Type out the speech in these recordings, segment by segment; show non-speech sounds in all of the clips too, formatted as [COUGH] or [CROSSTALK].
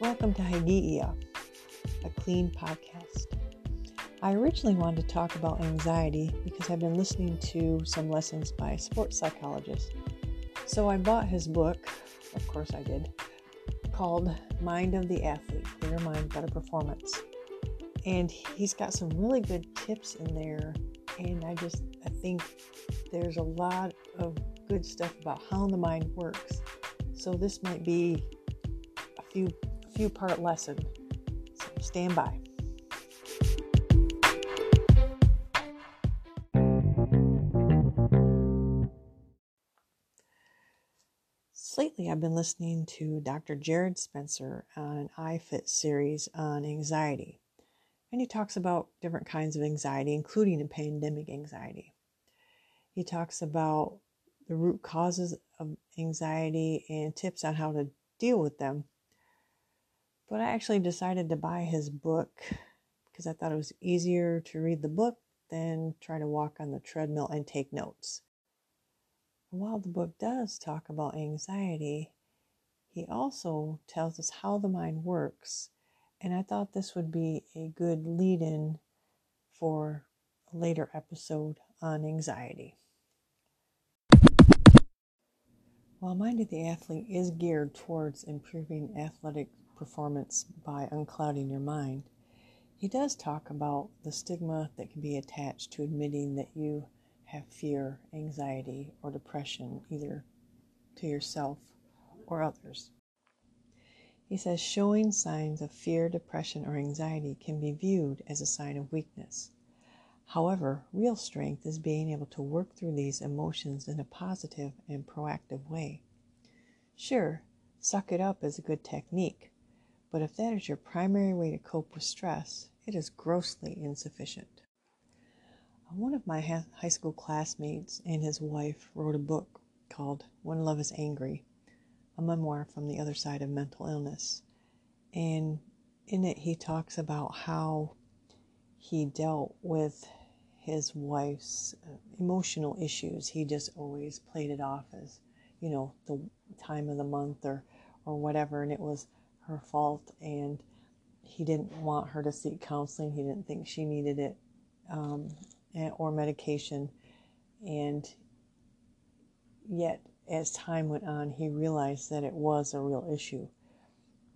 Welcome to Hygeia, a clean podcast. I originally wanted to talk about anxiety because I've been listening to some lessons by a sports psychologist. So I bought his book, of course I did, called Mind of the Athlete Clear Mind, Better Performance. And he's got some really good tips in there. And I just, I think there's a lot of good stuff about how the mind works. So this might be a few few part lesson. So stand by. Lately, I've been listening to Dr. Jarrod Spencer on an iFit series on anxiety. And he talks about different kinds of anxiety, including a pandemic anxiety. He talks about the root causes of anxiety and tips on how to deal with them. But I actually decided to buy his book because I thought it was easier to read the book than try to walk on the treadmill and take notes. While the book does talk about anxiety, he also tells us how the mind works. And I thought this would be a good lead in for a later episode on anxiety. While Mind of the Athlete is geared towards improving athletic performance by unclouding your mind, he does talk about the stigma that can be attached to admitting that you have fear, anxiety, or depression, either to yourself or others. He says showing signs of fear, depression, or anxiety can be viewed as a sign of weakness. However, real strength is being able to work through these emotions in a positive and proactive way. Sure, suck it up is a good technique, but if that is your primary way to cope with stress, it is grossly insufficient. One of my high school classmates and his wife wrote a book called When Love is Angry, a memoir from the other side of mental illness. And in it, he talks about how he dealt with his wife's uh, emotional issues. He just always played it off as, you know, the time of the month or, or whatever, and it was her fault. And he didn't want her to seek counseling. He didn't think she needed it um, or medication. And yet, as time went on, he realized that it was a real issue.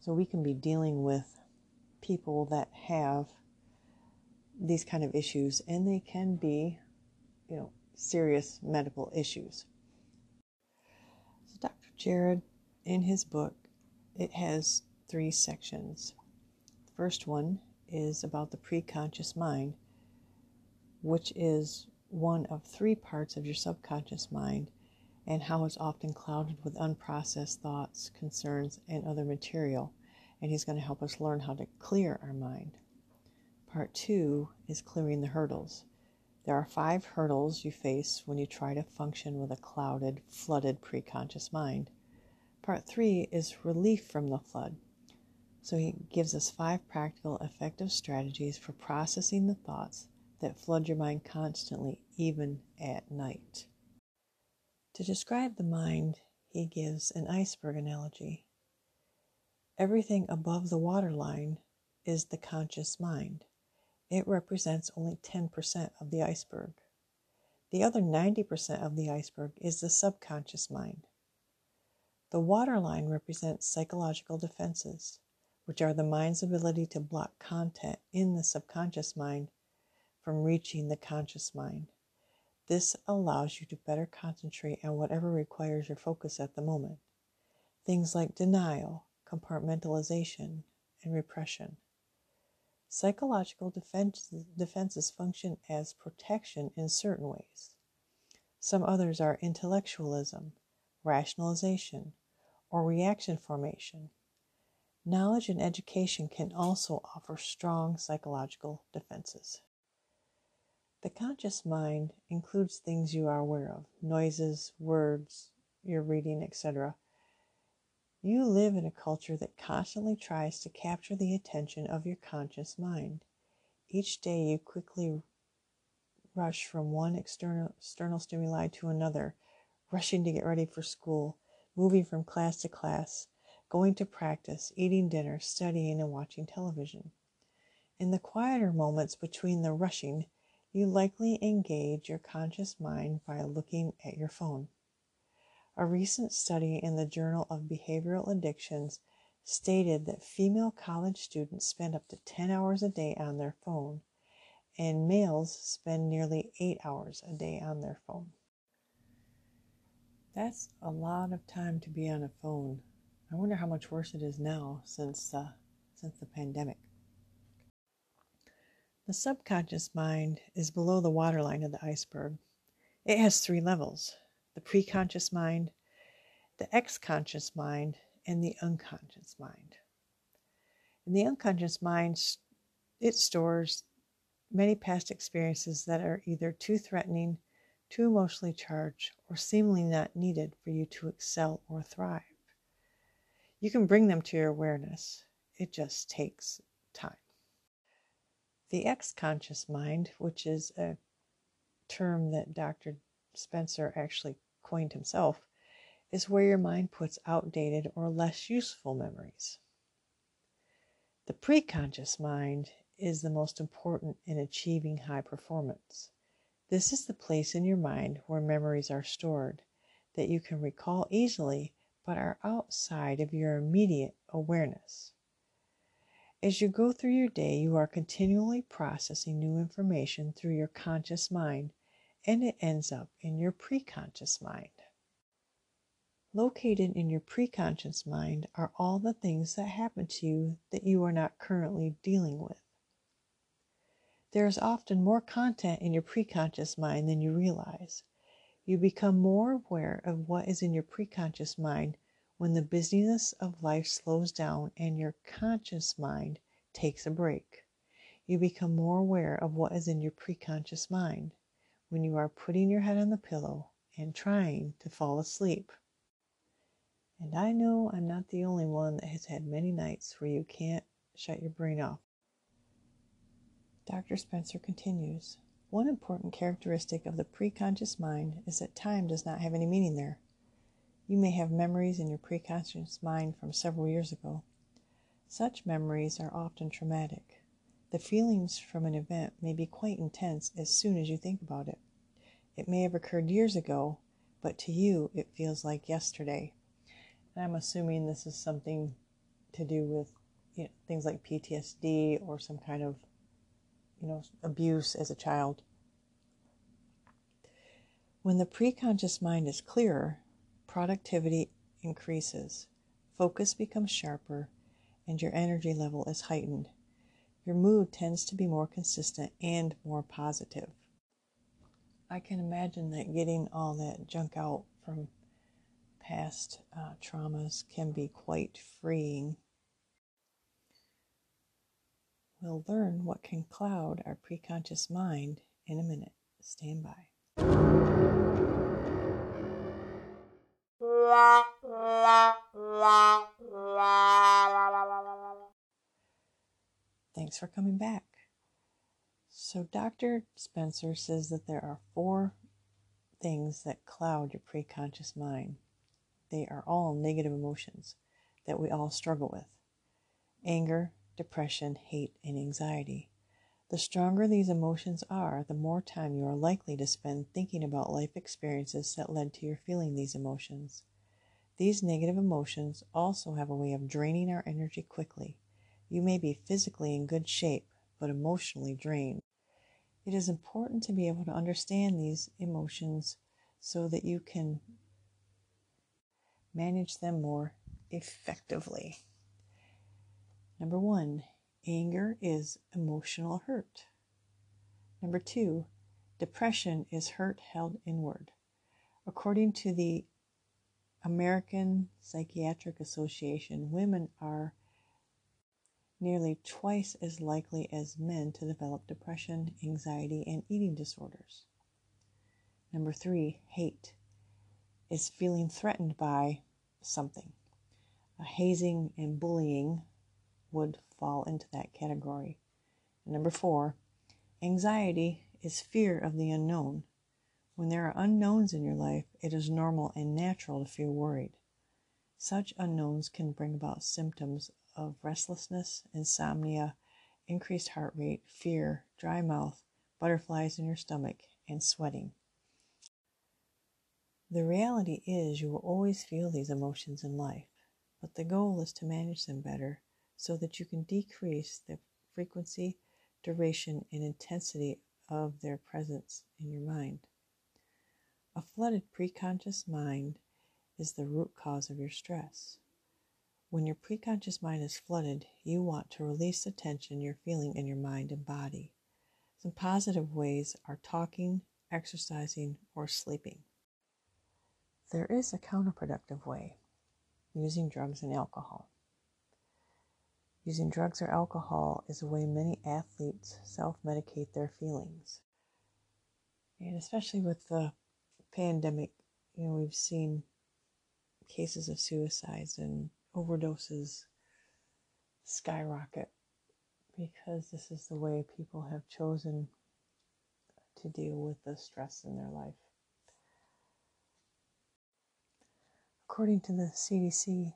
So we can be dealing with people that have these kind of issues, and they can be, you know, serious medical issues. So Dr. Jarrod, in his book, it has three sections. The first one is about the preconscious mind, which is one of three parts of your subconscious mind and how it's often clouded with unprocessed thoughts, concerns, and other material. And he's going to help us learn how to clear our mind. Part two is clearing the hurdles. There are five hurdles you face when you try to function with a clouded, flooded preconscious mind. Part three is relief from the flood. So he gives us five practical, effective strategies for processing the thoughts that flood your mind constantly, even at night. To describe the mind, he gives an iceberg analogy. Everything above the waterline is the conscious mind it represents only 10% of the iceberg. The other 90% of the iceberg is the subconscious mind. The waterline represents psychological defenses, which are the mind's ability to block content in the subconscious mind from reaching the conscious mind. This allows you to better concentrate on whatever requires your focus at the moment. Things like denial, compartmentalization, and repression. Psychological defenses, defenses function as protection in certain ways. Some others are intellectualism, rationalization, or reaction formation. Knowledge and education can also offer strong psychological defenses. The conscious mind includes things you are aware of noises, words, your reading, etc. You live in a culture that constantly tries to capture the attention of your conscious mind. Each day you quickly rush from one external, external stimuli to another, rushing to get ready for school, moving from class to class, going to practice, eating dinner, studying, and watching television. In the quieter moments between the rushing, you likely engage your conscious mind by looking at your phone. A recent study in the Journal of Behavioral Addictions stated that female college students spend up to 10 hours a day on their phone, and males spend nearly 8 hours a day on their phone. That's a lot of time to be on a phone. I wonder how much worse it is now since uh, since the pandemic. The subconscious mind is below the waterline of the iceberg. It has three levels the preconscious mind, the exconscious mind, and the unconscious mind. In the unconscious mind, it stores many past experiences that are either too threatening, too emotionally charged, or seemingly not needed for you to excel or thrive. You can bring them to your awareness, it just takes time. The ex conscious mind, which is a term that Dr. Spencer actually coined himself, is where your mind puts outdated or less useful memories. The preconscious mind is the most important in achieving high performance. This is the place in your mind where memories are stored that you can recall easily but are outside of your immediate awareness. As you go through your day, you are continually processing new information through your conscious mind, and it ends up in your preconscious mind. Located in your preconscious mind are all the things that happen to you that you are not currently dealing with. There is often more content in your preconscious mind than you realize. You become more aware of what is in your preconscious mind when the busyness of life slows down and your conscious mind takes a break. You become more aware of what is in your preconscious mind when you are putting your head on the pillow and trying to fall asleep. And I know I'm not the only one that has had many nights where you can't shut your brain off. Dr. Spencer continues One important characteristic of the preconscious mind is that time does not have any meaning there. You may have memories in your preconscious mind from several years ago. Such memories are often traumatic. The feelings from an event may be quite intense as soon as you think about it. It may have occurred years ago, but to you it feels like yesterday. And I'm assuming this is something to do with you know, things like PTSD or some kind of you know abuse as a child. When the preconscious mind is clearer, productivity increases, focus becomes sharper, and your energy level is heightened. Your mood tends to be more consistent and more positive. I can imagine that getting all that junk out from past uh, traumas can be quite freeing. We'll learn what can cloud our preconscious mind in a minute. Stand by. Thanks for coming back. So, Dr. Spencer says that there are four things that cloud your preconscious mind. They are all negative emotions that we all struggle with anger, depression, hate, and anxiety. The stronger these emotions are, the more time you are likely to spend thinking about life experiences that led to your feeling these emotions. These negative emotions also have a way of draining our energy quickly. You may be physically in good shape, but emotionally drained. It is important to be able to understand these emotions so that you can manage them more effectively. Number one, anger is emotional hurt. Number two, depression is hurt held inward. According to the American Psychiatric Association, women are nearly twice as likely as men to develop depression, anxiety, and eating disorders. Number three, hate is feeling threatened by something. A hazing and bullying would fall into that category. number four, anxiety is fear of the unknown. When there are unknowns in your life, it is normal and natural to feel worried. Such unknowns can bring about symptoms of restlessness, insomnia, increased heart rate, fear, dry mouth, butterflies in your stomach, and sweating. The reality is, you will always feel these emotions in life, but the goal is to manage them better so that you can decrease the frequency, duration, and intensity of their presence in your mind. A flooded preconscious mind is the root cause of your stress. When your preconscious mind is flooded, you want to release the tension you're feeling in your mind and body. Some positive ways are talking, exercising, or sleeping. There is a counterproductive way using drugs and alcohol. Using drugs or alcohol is a way many athletes self medicate their feelings. And especially with the pandemic, you know, we've seen cases of suicides and overdoses skyrocket because this is the way people have chosen to deal with the stress in their life. According to the CDC,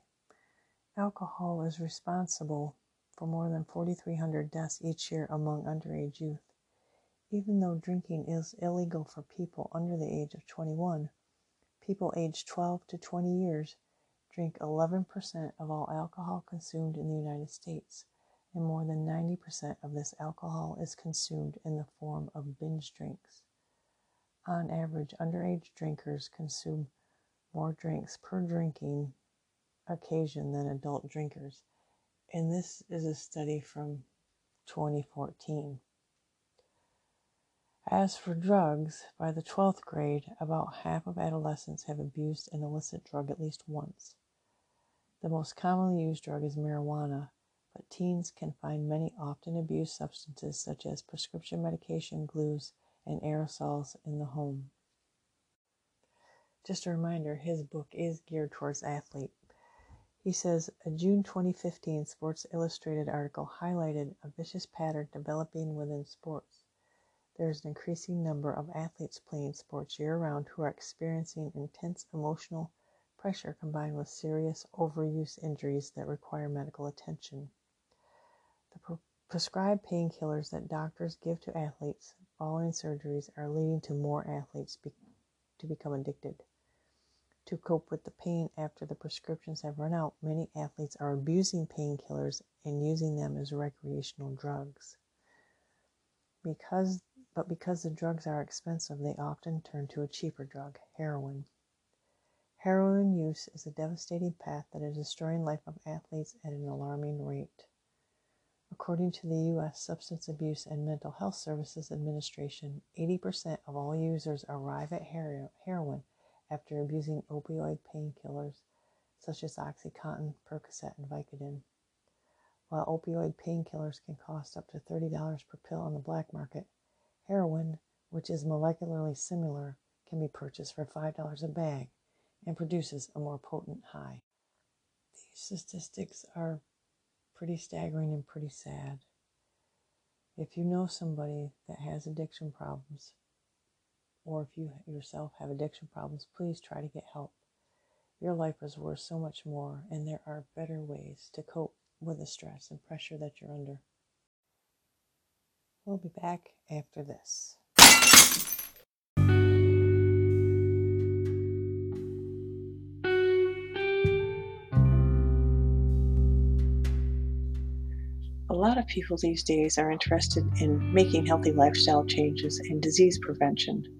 alcohol is responsible for more than 4,300 deaths each year among underage youth. Even though drinking is illegal for people under the age of 21, people aged 12 to 20 years drink 11% of all alcohol consumed in the United States, and more than 90% of this alcohol is consumed in the form of binge drinks. On average, underage drinkers consume more drinks per drinking occasion than adult drinkers. And this is a study from 2014. As for drugs, by the 12th grade, about half of adolescents have abused an illicit drug at least once. The most commonly used drug is marijuana, but teens can find many often abused substances such as prescription medication, glues, and aerosols in the home. Just a reminder, his book is geared towards athlete. He says a June 2015 Sports Illustrated article highlighted a vicious pattern developing within sports. There is an increasing number of athletes playing sports year round who are experiencing intense emotional pressure combined with serious overuse injuries that require medical attention. The pre- prescribed painkillers that doctors give to athletes following surgeries are leading to more athletes be- to become addicted. To cope with the pain after the prescriptions have run out, many athletes are abusing painkillers and using them as recreational drugs. Because, but because the drugs are expensive, they often turn to a cheaper drug, heroin. Heroin use is a devastating path that is destroying life of athletes at an alarming rate. According to the U.S. Substance Abuse and Mental Health Services Administration, 80% of all users arrive at heroin after abusing opioid painkillers such as Oxycontin, Percocet, and Vicodin. While opioid painkillers can cost up to $30 per pill on the black market, heroin, which is molecularly similar, can be purchased for $5 a bag and produces a more potent high. These statistics are pretty staggering and pretty sad. If you know somebody that has addiction problems, or if you yourself have addiction problems, please try to get help. Your life is worth so much more, and there are better ways to cope with the stress and pressure that you're under. We'll be back after this. A lot of people these days are interested in making healthy lifestyle changes and disease prevention.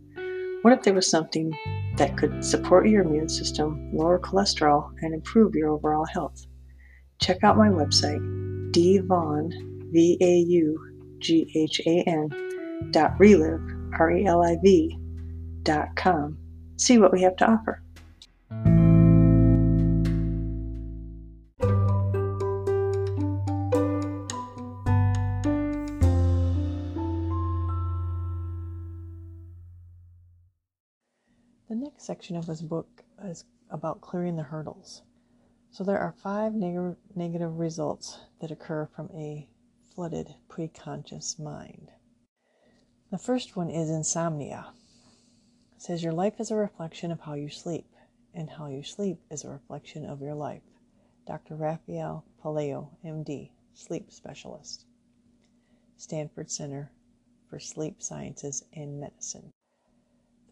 What if there was something that could support your immune system, lower cholesterol, and improve your overall health? Check out my website, dvaughan, V A U G H A N, dot relive, R E L I V, dot com. See what we have to offer. Section of his book is about clearing the hurdles. So there are five neg- negative results that occur from a flooded preconscious mind. The first one is insomnia. It says your life is a reflection of how you sleep. and how you sleep is a reflection of your life. Dr. Rafael Pelayo, MD, sleep specialist. Stanford Center for Sleep Sciences and Medicine.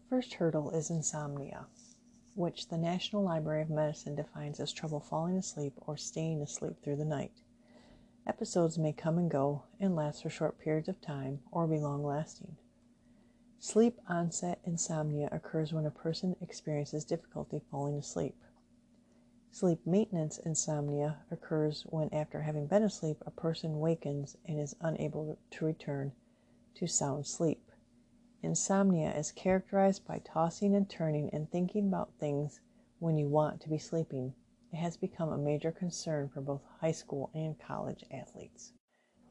First hurdle is insomnia, which the National Library of Medicine defines as trouble falling asleep or staying asleep through the night. Episodes may come and go and last for short periods of time or be long lasting. Sleep onset insomnia occurs when a person experiences difficulty falling asleep. Sleep maintenance insomnia occurs when, after having been asleep, a person wakens and is unable to return to sound sleep. Insomnia is characterized by tossing and turning and thinking about things when you want to be sleeping. It has become a major concern for both high school and college athletes,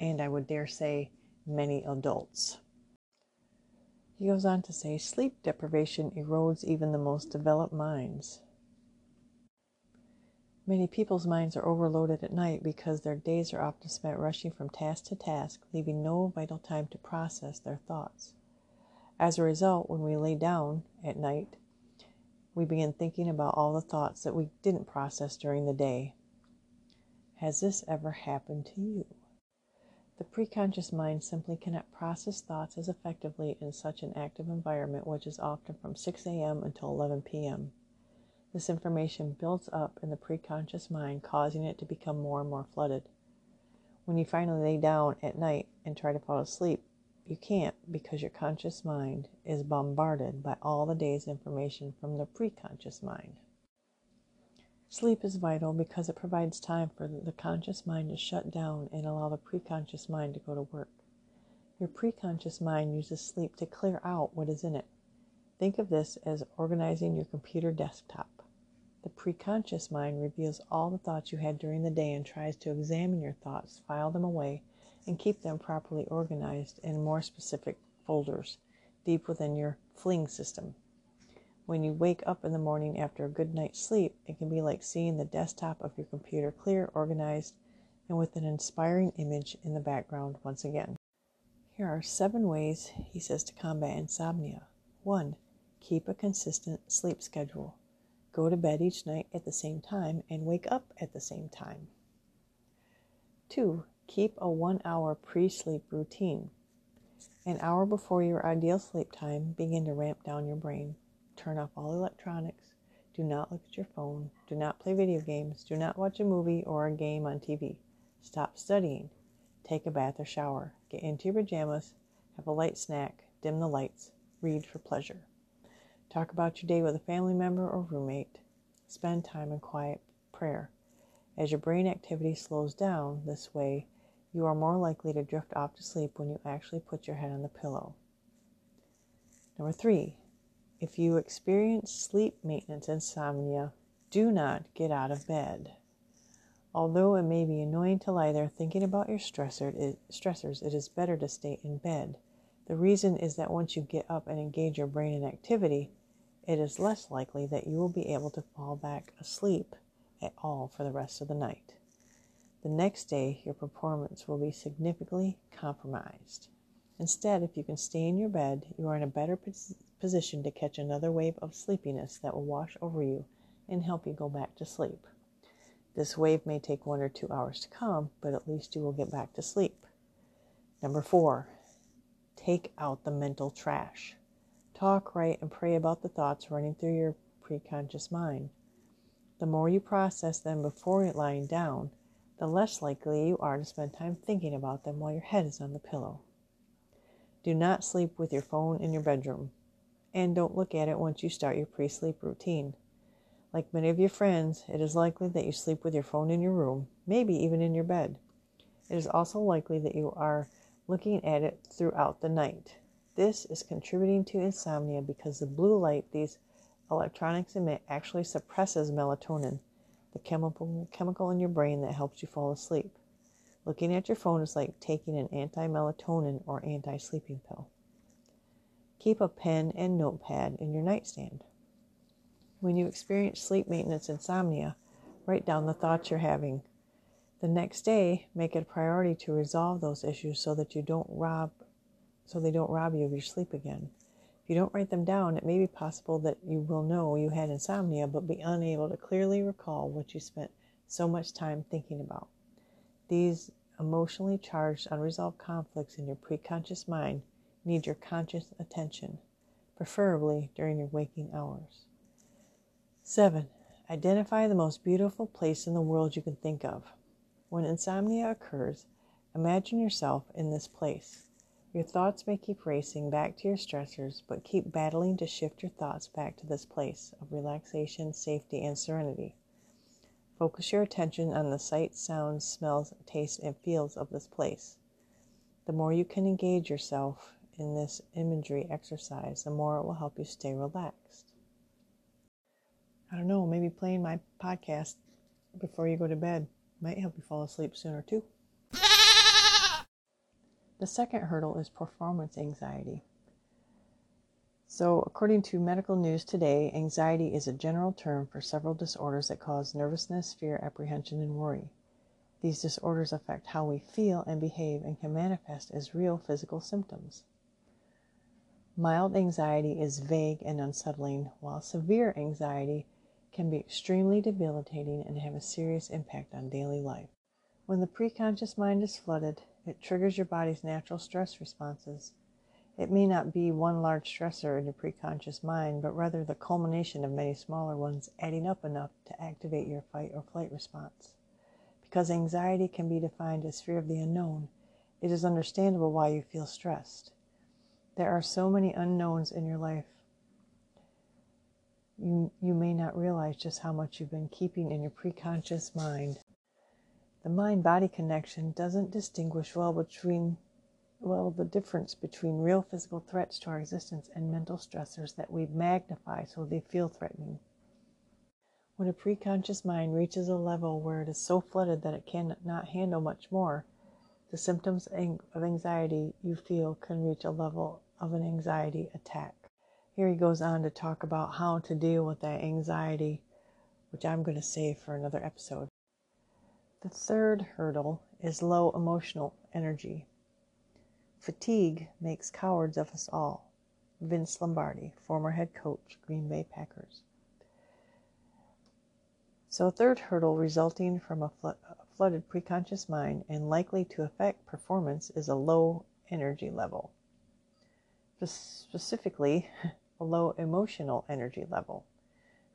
and I would dare say many adults. He goes on to say sleep deprivation erodes even the most developed minds. Many people's minds are overloaded at night because their days are often spent rushing from task to task, leaving no vital time to process their thoughts. As a result, when we lay down at night, we begin thinking about all the thoughts that we didn't process during the day. Has this ever happened to you? The preconscious mind simply cannot process thoughts as effectively in such an active environment, which is often from 6 a.m. until 11 p.m. This information builds up in the preconscious mind, causing it to become more and more flooded. When you finally lay down at night and try to fall asleep, you can't because your conscious mind is bombarded by all the day's information from the preconscious mind. Sleep is vital because it provides time for the conscious mind to shut down and allow the preconscious mind to go to work. Your preconscious mind uses sleep to clear out what is in it. Think of this as organizing your computer desktop. The preconscious mind reveals all the thoughts you had during the day and tries to examine your thoughts, file them away, and keep them properly organized in more specific folders deep within your fling system. When you wake up in the morning after a good night's sleep, it can be like seeing the desktop of your computer clear, organized, and with an inspiring image in the background once again. Here are seven ways he says to combat insomnia. 1. Keep a consistent sleep schedule. Go to bed each night at the same time and wake up at the same time. 2. Keep a one hour pre sleep routine. An hour before your ideal sleep time, begin to ramp down your brain. Turn off all electronics. Do not look at your phone. Do not play video games. Do not watch a movie or a game on TV. Stop studying. Take a bath or shower. Get into your pajamas. Have a light snack. Dim the lights. Read for pleasure. Talk about your day with a family member or roommate. Spend time in quiet prayer. As your brain activity slows down this way, you are more likely to drift off to sleep when you actually put your head on the pillow. Number three, if you experience sleep maintenance insomnia, do not get out of bed. Although it may be annoying to lie there thinking about your stressor, stressors, it is better to stay in bed. The reason is that once you get up and engage your brain in activity, it is less likely that you will be able to fall back asleep at all for the rest of the night. The next day, your performance will be significantly compromised. Instead, if you can stay in your bed, you are in a better position to catch another wave of sleepiness that will wash over you and help you go back to sleep. This wave may take one or two hours to come, but at least you will get back to sleep. Number four, take out the mental trash. Talk, write, and pray about the thoughts running through your preconscious mind. The more you process them before lying down, the less likely you are to spend time thinking about them while your head is on the pillow. Do not sleep with your phone in your bedroom, and don't look at it once you start your pre sleep routine. Like many of your friends, it is likely that you sleep with your phone in your room, maybe even in your bed. It is also likely that you are looking at it throughout the night. This is contributing to insomnia because the blue light these electronics emit actually suppresses melatonin, the chemical, chemical in your brain that helps you fall asleep. Looking at your phone is like taking an anti melatonin or anti sleeping pill. Keep a pen and notepad in your nightstand. When you experience sleep maintenance insomnia, write down the thoughts you're having. The next day, make it a priority to resolve those issues so that you don't rob so they don't rob you of your sleep again. If you don't write them down, it may be possible that you will know you had insomnia but be unable to clearly recall what you spent so much time thinking about. These emotionally charged unresolved conflicts in your preconscious mind need your conscious attention, preferably during your waking hours. 7. Identify the most beautiful place in the world you can think of. When insomnia occurs, imagine yourself in this place. Your thoughts may keep racing back to your stressors, but keep battling to shift your thoughts back to this place of relaxation, safety, and serenity. Focus your attention on the sights, sounds, smells, tastes, and feels of this place. The more you can engage yourself in this imagery exercise, the more it will help you stay relaxed. I don't know, maybe playing my podcast before you go to bed might help you fall asleep sooner too. The second hurdle is performance anxiety. So, according to Medical News Today, anxiety is a general term for several disorders that cause nervousness, fear, apprehension, and worry. These disorders affect how we feel and behave and can manifest as real physical symptoms. Mild anxiety is vague and unsettling, while severe anxiety can be extremely debilitating and have a serious impact on daily life. When the preconscious mind is flooded, it triggers your body's natural stress responses it may not be one large stressor in your preconscious mind, but rather the culmination of many smaller ones adding up enough to activate your fight or flight response. Because anxiety can be defined as fear of the unknown, it is understandable why you feel stressed. There are so many unknowns in your life. You, you may not realize just how much you've been keeping in your preconscious mind. The mind body connection doesn't distinguish well between well, the difference between real physical threats to our existence and mental stressors that we magnify so they feel threatening. When a preconscious mind reaches a level where it is so flooded that it cannot handle much more, the symptoms of anxiety you feel can reach a level of an anxiety attack. Here he goes on to talk about how to deal with that anxiety, which I'm going to save for another episode. The third hurdle is low emotional energy. Fatigue makes cowards of us all. Vince Lombardi, former head coach, Green Bay Packers. So, a third hurdle resulting from a, fl- a flooded preconscious mind and likely to affect performance is a low energy level. Specifically, [LAUGHS] a low emotional energy level.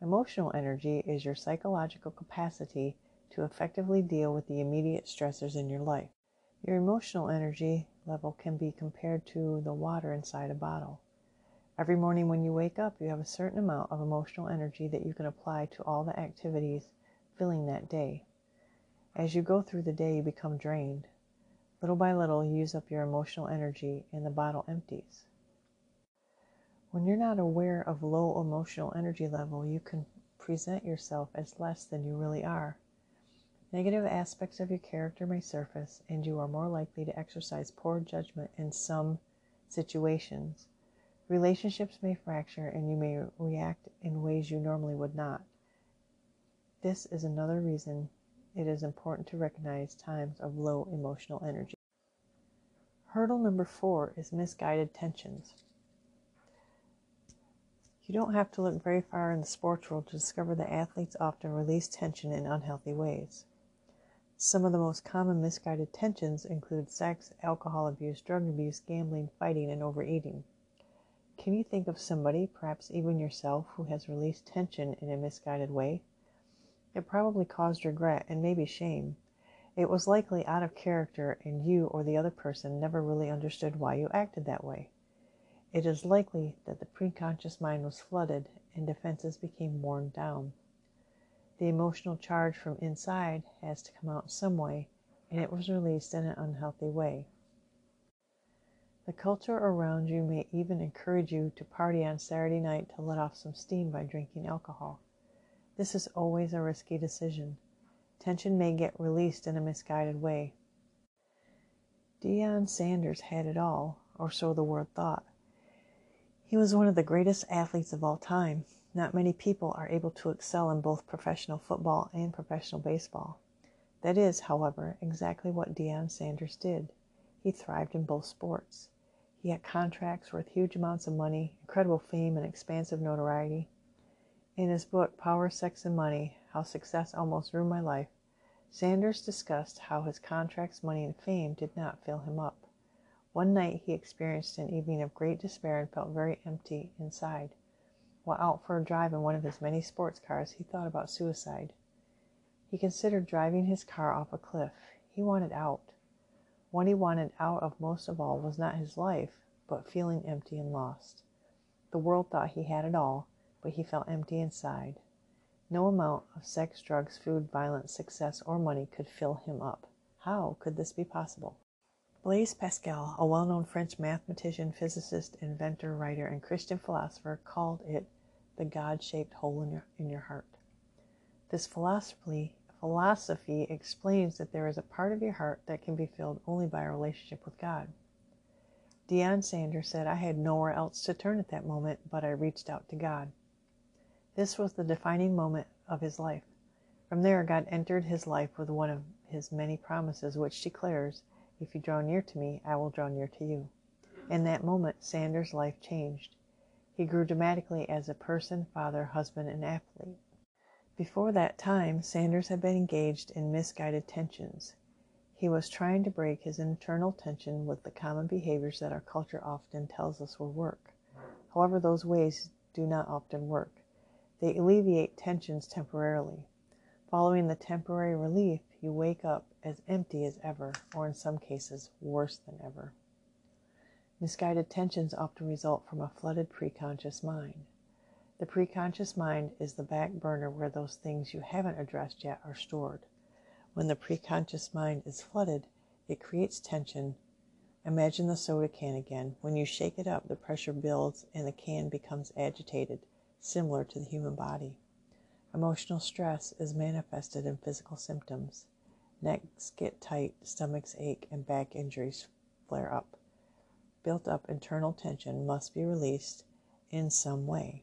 Emotional energy is your psychological capacity to effectively deal with the immediate stressors in your life. Your emotional energy level can be compared to the water inside a bottle. Every morning when you wake up, you have a certain amount of emotional energy that you can apply to all the activities filling that day. As you go through the day, you become drained. Little by little, you use up your emotional energy and the bottle empties. When you're not aware of low emotional energy level, you can present yourself as less than you really are. Negative aspects of your character may surface, and you are more likely to exercise poor judgment in some situations. Relationships may fracture, and you may react in ways you normally would not. This is another reason it is important to recognize times of low emotional energy. Hurdle number four is misguided tensions. You don't have to look very far in the sports world to discover that athletes often release tension in unhealthy ways. Some of the most common misguided tensions include sex, alcohol abuse, drug abuse, gambling, fighting, and overeating. Can you think of somebody, perhaps even yourself, who has released tension in a misguided way? It probably caused regret and maybe shame. It was likely out of character, and you or the other person never really understood why you acted that way. It is likely that the preconscious mind was flooded and defenses became worn down. The emotional charge from inside has to come out some way, and it was released in an unhealthy way. The culture around you may even encourage you to party on Saturday night to let off some steam by drinking alcohol. This is always a risky decision. Tension may get released in a misguided way. Deion Sanders had it all, or so the world thought. He was one of the greatest athletes of all time, not many people are able to excel in both professional football and professional baseball. That is, however, exactly what Deion Sanders did. He thrived in both sports. He had contracts worth huge amounts of money, incredible fame, and expansive notoriety. In his book, Power, Sex, and Money How Success Almost Ruined My Life, Sanders discussed how his contracts, money, and fame did not fill him up. One night he experienced an evening of great despair and felt very empty inside. While out for a drive in one of his many sports cars, he thought about suicide. He considered driving his car off a cliff. He wanted out. What he wanted out of most of all was not his life, but feeling empty and lost. The world thought he had it all, but he felt empty inside. No amount of sex, drugs, food, violence, success, or money could fill him up. How could this be possible? Blaise Pascal, a well known French mathematician, physicist, inventor, writer, and Christian philosopher, called it the God shaped hole in your, in your heart. This philosophy philosophy explains that there is a part of your heart that can be filled only by a relationship with God. Deion Sanders said, I had nowhere else to turn at that moment, but I reached out to God. This was the defining moment of his life. From there, God entered his life with one of his many promises, which declares, If you draw near to me, I will draw near to you. In that moment, Sanders' life changed. He grew dramatically as a person, father, husband, and athlete. Before that time, Sanders had been engaged in misguided tensions. He was trying to break his internal tension with the common behaviors that our culture often tells us will work. However, those ways do not often work. They alleviate tensions temporarily. Following the temporary relief, you wake up as empty as ever, or in some cases, worse than ever. Misguided tensions often result from a flooded preconscious mind. The preconscious mind is the back burner where those things you haven't addressed yet are stored. When the preconscious mind is flooded, it creates tension. Imagine the soda can again. When you shake it up, the pressure builds and the can becomes agitated, similar to the human body. Emotional stress is manifested in physical symptoms. Necks get tight, stomachs ache, and back injuries flare up. Built up internal tension must be released in some way.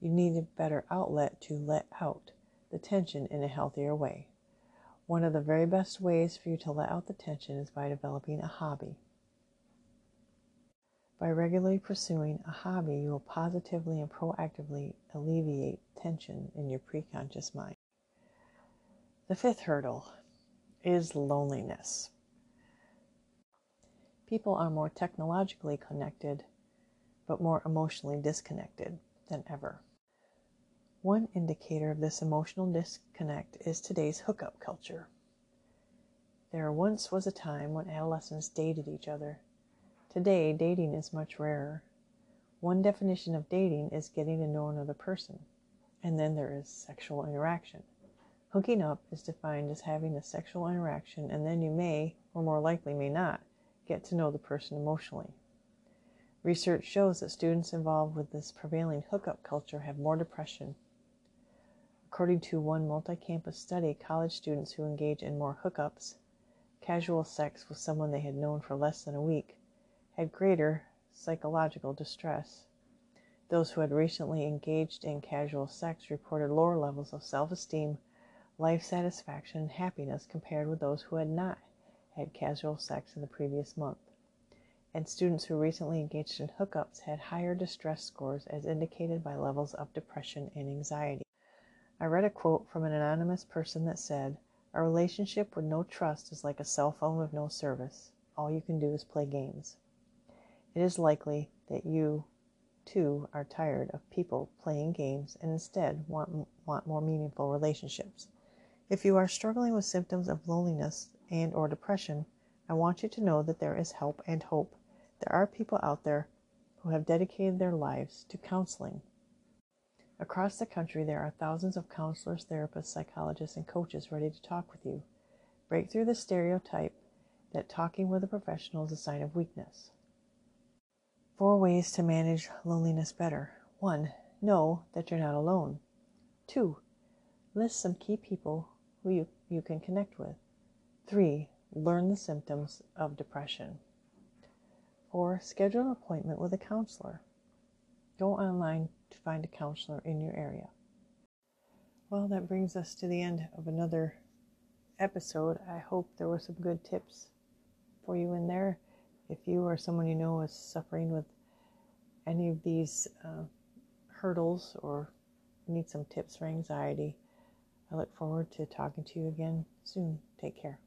You need a better outlet to let out the tension in a healthier way. One of the very best ways for you to let out the tension is by developing a hobby. By regularly pursuing a hobby, you will positively and proactively alleviate tension in your preconscious mind. The fifth hurdle is loneliness. People are more technologically connected, but more emotionally disconnected than ever. One indicator of this emotional disconnect is today's hookup culture. There once was a time when adolescents dated each other. Today, dating is much rarer. One definition of dating is getting to know another person, and then there is sexual interaction. Hooking up is defined as having a sexual interaction, and then you may, or more likely may not, get to know the person emotionally. Research shows that students involved with this prevailing hookup culture have more depression, According to one multi campus study, college students who engage in more hookups, casual sex with someone they had known for less than a week, had greater psychological distress. Those who had recently engaged in casual sex reported lower levels of self esteem, life satisfaction, and happiness compared with those who had not had casual sex in the previous month. And students who recently engaged in hookups had higher distress scores as indicated by levels of depression and anxiety. I read a quote from an anonymous person that said, A relationship with no trust is like a cell phone with no service. All you can do is play games. It is likely that you, too, are tired of people playing games and instead want, want more meaningful relationships. If you are struggling with symptoms of loneliness and or depression, I want you to know that there is help and hope. There are people out there who have dedicated their lives to counseling Across the country, there are thousands of counselors, therapists, psychologists, and coaches ready to talk with you. Break through the stereotype that talking with a professional is a sign of weakness. Four ways to manage loneliness better. 1. Know that you're not alone. 2. List some key people who you, you can connect with. 3. Learn the symptoms of depression. 4. Schedule an appointment with a counselor. Go online to find a counselor in your area. Well, that brings us to the end of another episode. I hope there were some good tips for you in there. If you or someone you know is suffering with any of these uh, hurdles or need some tips for anxiety, I look forward to talking to you again soon. Take care.